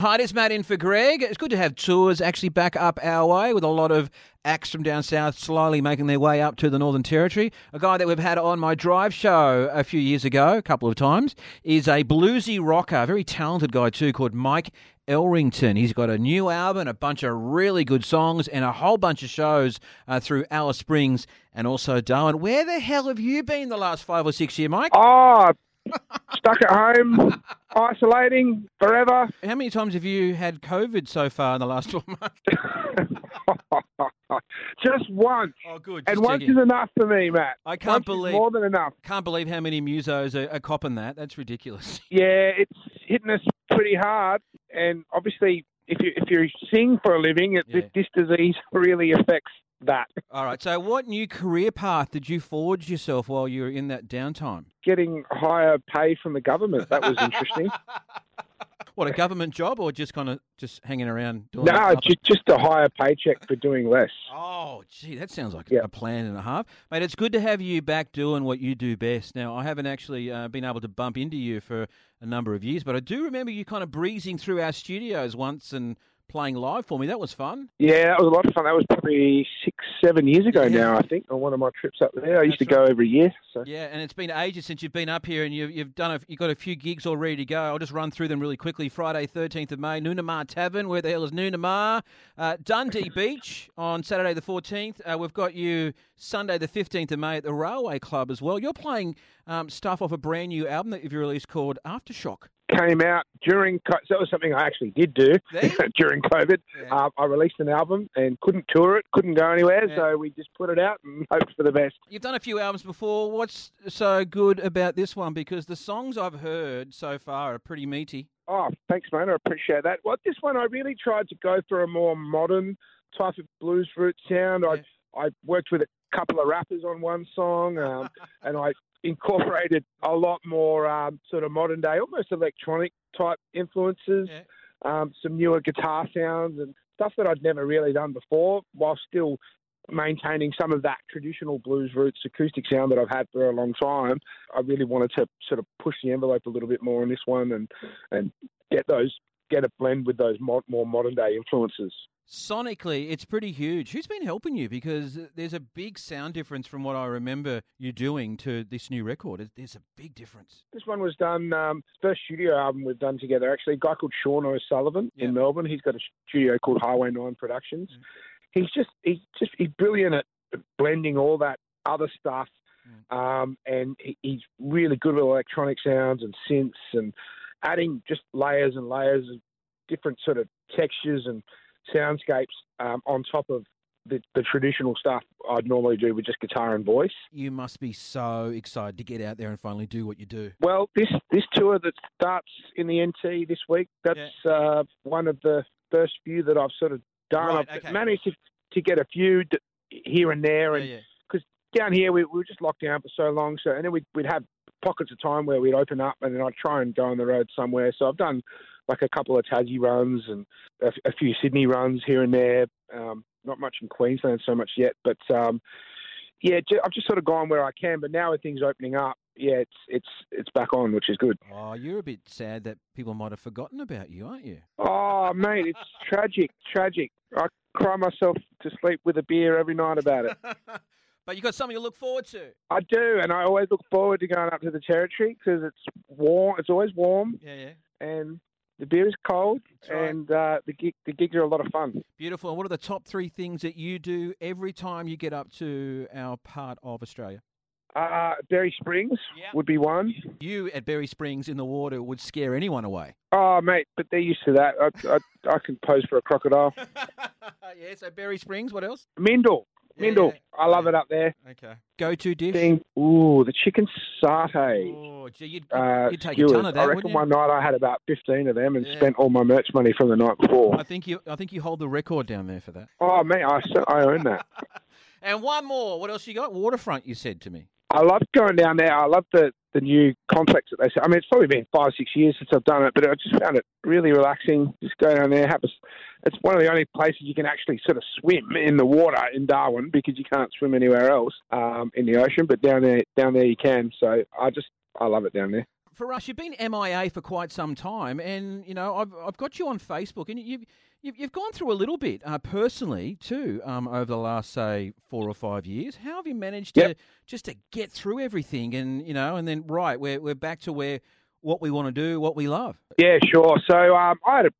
Hi, is Matt in for Greg. It's good to have tours actually back up our way with a lot of acts from down south slowly making their way up to the Northern Territory. A guy that we've had on my drive show a few years ago, a couple of times, is a bluesy rocker, a very talented guy too, called Mike Elrington. He's got a new album, a bunch of really good songs, and a whole bunch of shows uh, through Alice Springs and also Darwin. Where the hell have you been the last five or six years, Mike? Oh, stuck at home, isolating forever. How many times have you had COVID so far in the last 12 months? Just once. Oh, good. and just once is enough for me, Matt. I can't Once believe- more than enough. Can't believe how many musos are, are copping that. That's ridiculous. Yeah, it's hitting us pretty hard, and obviously, if you if you sing for a living, it, Yeah. this disease really affects that. All right. So, what new career path did you forge yourself while you were in that downtime? Getting higher pay from the government that was interesting. What a government job, or just kind of just hanging around doing? no, nothing? ju- just a higher paycheck for doing less. Oh, gee, that sounds like Yeah. a plan and a half, mate. It's good to have you back doing what you do best. Now, I haven't actually uh, been able to bump into you for a number of years, but I do remember you kind of breezing through our studios once and playing live for me. That was fun. Yeah, that was a lot of fun. That was probably six, seven years ago Yeah. now, I think, on one of my trips up there. I used That's to go every year. So Yeah, and it's been ages since you've been up here, and you've, you've done a, you've got a few gigs all ready to go. I'll just run through them really quickly. Friday, thirteenth of May, Noonamah Tavern. Where the hell is Noonamah? Uh, Dundee Beach on Saturday the fourteenth. Uh, we've got you Sunday the fifteenth of May at the Railway Club as well. You're playing um, stuff off a brand new album that you've released called Aftershock. Came out during. So that was something I actually did do during COVID. Yeah. Uh, I released an album and couldn't tour it, couldn't go anywhere, Yeah. so we just put it out and hoped for the best. You've done a few albums before. What's so good about this one? Because the songs I've heard so far are pretty meaty. Oh, thanks, mate. I appreciate that. Well, this one I really tried to go for a more modern type of blues root sound. Yeah. I I worked with a couple of rappers on one song, um, and I incorporated a lot more um, sort of modern day, almost electronic type influences. Yeah. um, some newer guitar sounds and stuff that I'd never really done before, while still maintaining some of that traditional blues roots acoustic sound that I've had for a long time. I really wanted to sort of push the envelope a little bit more on this one and and get those get a blend with those more modern day influences. Sonically, it's pretty huge. Who's been helping you? Because there's a big sound difference from what I remember you doing to this new record. There's a big difference. This one was done, um, first studio album we've done together, actually. A guy called Sean O'Sullivan Yeah. in Melbourne. He's got a studio called Highway 9 Productions. Mm. He's just, he's just, he's brilliant at blending all that other stuff. Mm. Um, and he, he's really good with electronic sounds and synths and adding just layers and layers of different sort of textures and soundscapes um, on top of the, the traditional stuff I'd normally do with just guitar and voice. You must be so excited to get out there and finally do what you do. Well, this this tour that starts in the NT this week, that's uh, one of the first few that I've sort of done. Right, I've okay. managed to, to get a few d- here and there, and yeah. down here we, we were just locked down for so long. So and then we'd, we'd have pockets of time where we'd open up, and then I'd try and go on the road somewhere. So I've done like a couple of Tassie runs and a, a few Sydney runs here and there. Um, not much in Queensland so much yet, but um, yeah, I've just sort of gone where I can. But now with things opening up, yeah, it's it's it's back on, which is good. Oh, you're a bit sad that people might have forgotten about you, aren't you? Oh, mate, it's tragic, tragic. I cry myself to sleep with a beer every night about it. but you've got something to look forward to. I do, and I always look forward to going up to the territory because it's warm. It's always warm, Yeah, yeah. and the beer is cold, right. and uh, the gig, the gigs are a lot of fun. Beautiful. And what are the top three things that you do every time you get up to our part of Australia? Uh, Berry Springs Yep. would be one. You at Berry Springs in the water would scare anyone away. Oh, mate, but they're used to that. I, I, I can pose for a crocodile. yeah, so Berry Springs, what else? Mindil, Mindil. I love it up there. Okay. Go to dish? Thing, ooh, the chicken satay. Oh, gee, you'd, uh, you'd take a ton of that, I reckon one night I had about fifteen of them and Yeah. spent all my merch money from the night before. I think you I think you hold the record down there for that. Oh man, I, I own that. And one more. What else you got? Waterfront, you said to me. I love going down there. I love the, the new complex that they say. I mean, it's probably been five, six years since I've done it, but I just found it really relaxing. Just go down there, have a, It's one of the only places you can actually sort of swim in the water in Darwin because you can't swim anywhere else um, in the ocean. But down there, down there you can. So I just I love it down there. for us, you've been MIA for quite some time, and you know I've I've got you on Facebook, and you've you've, you've gone through a little bit uh, personally too um, over the last say four or five years. How have you managed Yep. to just to get through everything, and you know, and then right, we're we're back to where what we want to do, what we love. Yeah, sure. So um, I had a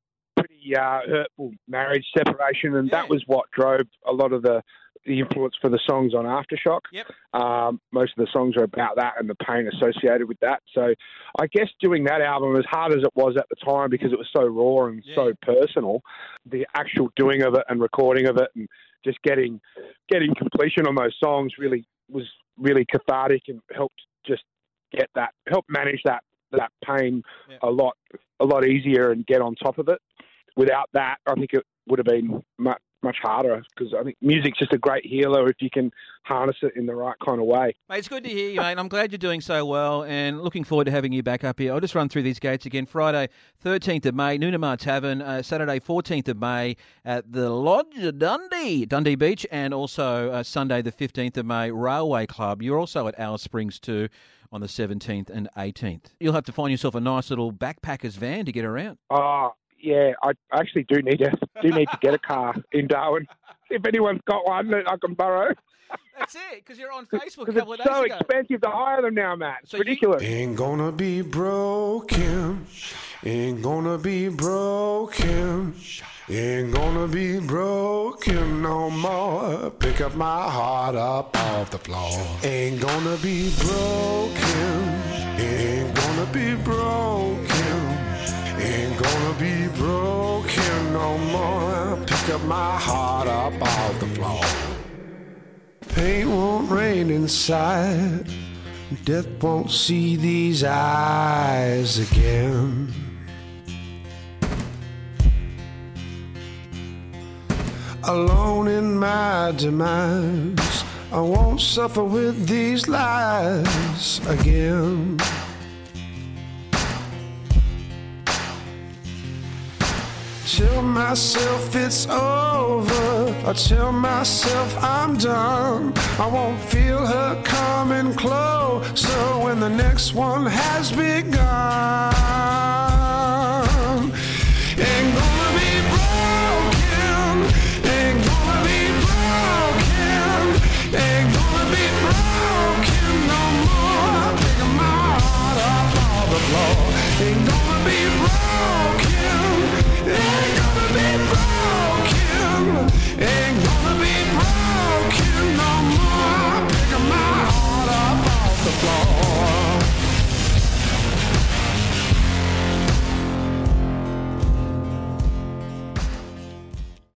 uh, hurtful marriage separation, and Yeah. that was what drove a lot of the, the influence for the songs on Aftershock. Yep. Um, most of the songs are about that and the pain associated with that. So I guess doing that album, as hard as it was at the time because it was so raw and Yeah. so personal, the actual doing of it and recording of it and just getting getting completion on those songs really was really cathartic and helped just get that help manage that that pain Yeah. a lot a lot easier and get on top of it. Without that, I think it would have been much much harder because I think music's just a great healer if you can harness it in the right kind of way. Mate, it's good to hear you, mate. I'm glad you're doing so well and looking forward to having you back up here. I'll just run through these gates again. Friday, 13th of May, Noonamah Tavern. Uh, Saturday, 14th of May at the Lodge of Dundee, Dundee Beach. And also uh, Sunday, the 15th of May, Railway Club. You're also at Alice Springs too on the 17th and 18th. You'll have to find yourself a nice little backpacker's van to get around. Oh yeah, I actually do need to do need to get a car in Darwin. If anyone's got one that I can borrow, That's it, because you're on Facebook a because couple of it's days so ago. expensive to hire them now, Matt. It's So you- ridiculous. Ain't gonna be broken. Ain't gonna be broken. Ain't gonna be broken no more. Pick up my heart up off the floor. Ain't gonna be broken. Ain't gonna be broken. Ain't gonna be broken no more. Pick up my heart up off the floor. Pain won't reign inside. Death won't see these eyes again. Alone in my demise, I won't suffer with these lies again. Tell myself it's over. I tell myself I'm done. I won't feel her coming closer when the next one has begun. floor.